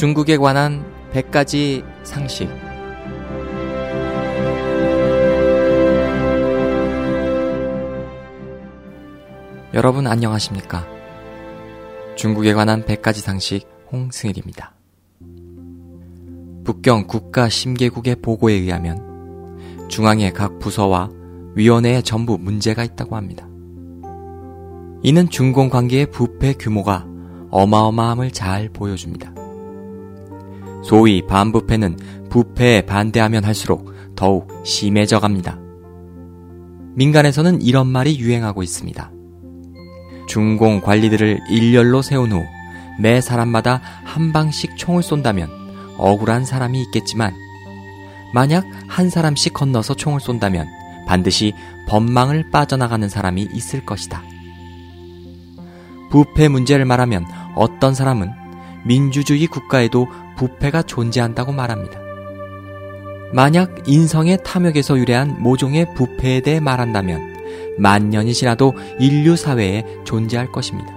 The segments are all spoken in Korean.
중국에 관한 100가지 상식. 여러분 안녕하십니까? 중국에 관한 100가지 상식 홍승일입니다. 북경 국가 심계국의 보고에 의하면 중앙의 각 부서와 위원회에 전부 문제가 있다고 합니다. 이는 중공 관계의 부패 규모가 어마어마함을 잘 보여줍니다. 소위 반부패는 부패에 반대하면 할수록 더욱 심해져 갑니다. 민간에서는 이런 말이 유행하고 있습니다. 중공 관리들을 일렬로 세운 후 매 사람마다 한 방씩 총을 쏜다면 억울한 사람이 있겠지만 만약 한 사람씩 건너서 총을 쏜다면 반드시 법망을 빠져나가는 사람이 있을 것이다. 부패 문제를 말하면 어떤 사람은 민주주의 국가에도 부패가 존재한다고 말합니다. 만약 인성의 탐욕에서 유래한 모종의 부패에 대해 말한다면 만 년이 지나도 인류 사회에 존재할 것입니다.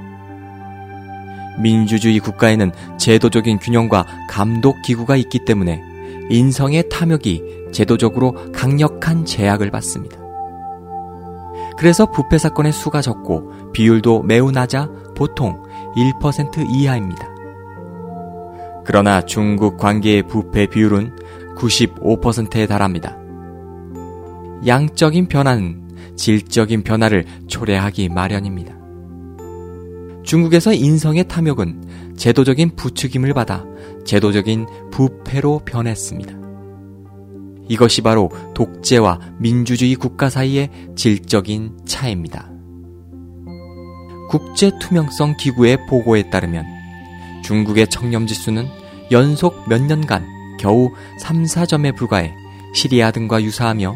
민주주의 국가에는 제도적인 균형과 감독 기구가 있기 때문에 인성의 탐욕이 제도적으로 강력한 제약을 받습니다. 그래서 부패 사건의 수가 적고 비율도 매우 낮아 보통 1% 이하입니다. 그러나 중국 관계의 부패 비율은 95%에 달합니다. 양적인 변화는 질적인 변화를 초래하기 마련입니다. 중국에서 인성의 탐욕은 제도적인 부추김을 받아 제도적인 부패로 변했습니다. 이것이 바로 독재와 민주주의 국가 사이의 질적인 차이입니다. 국제 투명성 기구의 보고에 따르면 중국의 청렴 지수는 연속 몇 년간 겨우 3, 4점에 불과해 시리아 등과 유사하며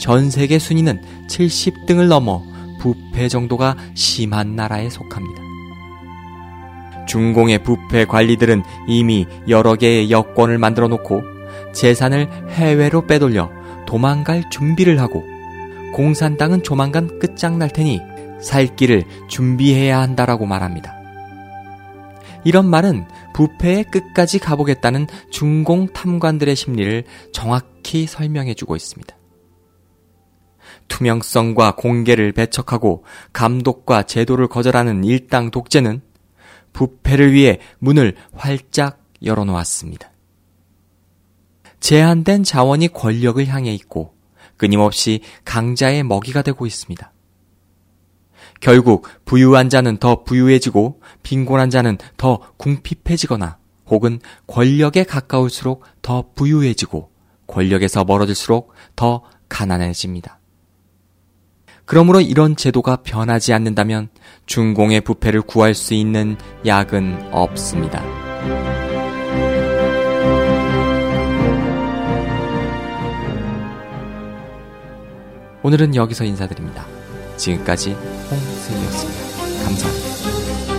전 세계 순위는 70등을 넘어 부패 정도가 심한 나라에 속합니다. 중공의 부패 관리들은 이미 여러 개의 여권을 만들어 놓고 재산을 해외로 빼돌려 도망갈 준비를 하고 공산당은 조만간 끝장날 테니 살 길을 준비해야 한다라고 말합니다. 이런 말은 부패의 끝까지 가보겠다는 중공 탐관들의 심리를 정확히 설명해 주고 있습니다. 투명성과 공개를 배척하고 감독과 제도를 거절하는 일당 독재는 부패를 위해 문을 활짝 열어놓았습니다. 제한된 자원이 권력을 향해 있고 끊임없이 강자의 먹이가 되고 있습니다. 결국 부유한 자는 더 부유해지고 빈곤한 자는 더 궁핍해지거나 혹은 권력에 가까울수록 더 부유해지고 권력에서 멀어질수록 더 가난해집니다. 그러므로 이런 제도가 변하지 않는다면 중공의 부패를 구할 수 있는 약은 없습니다. 오늘은 여기서 인사드립니다. 지금까지 홍승이었습니다. 감사합니다.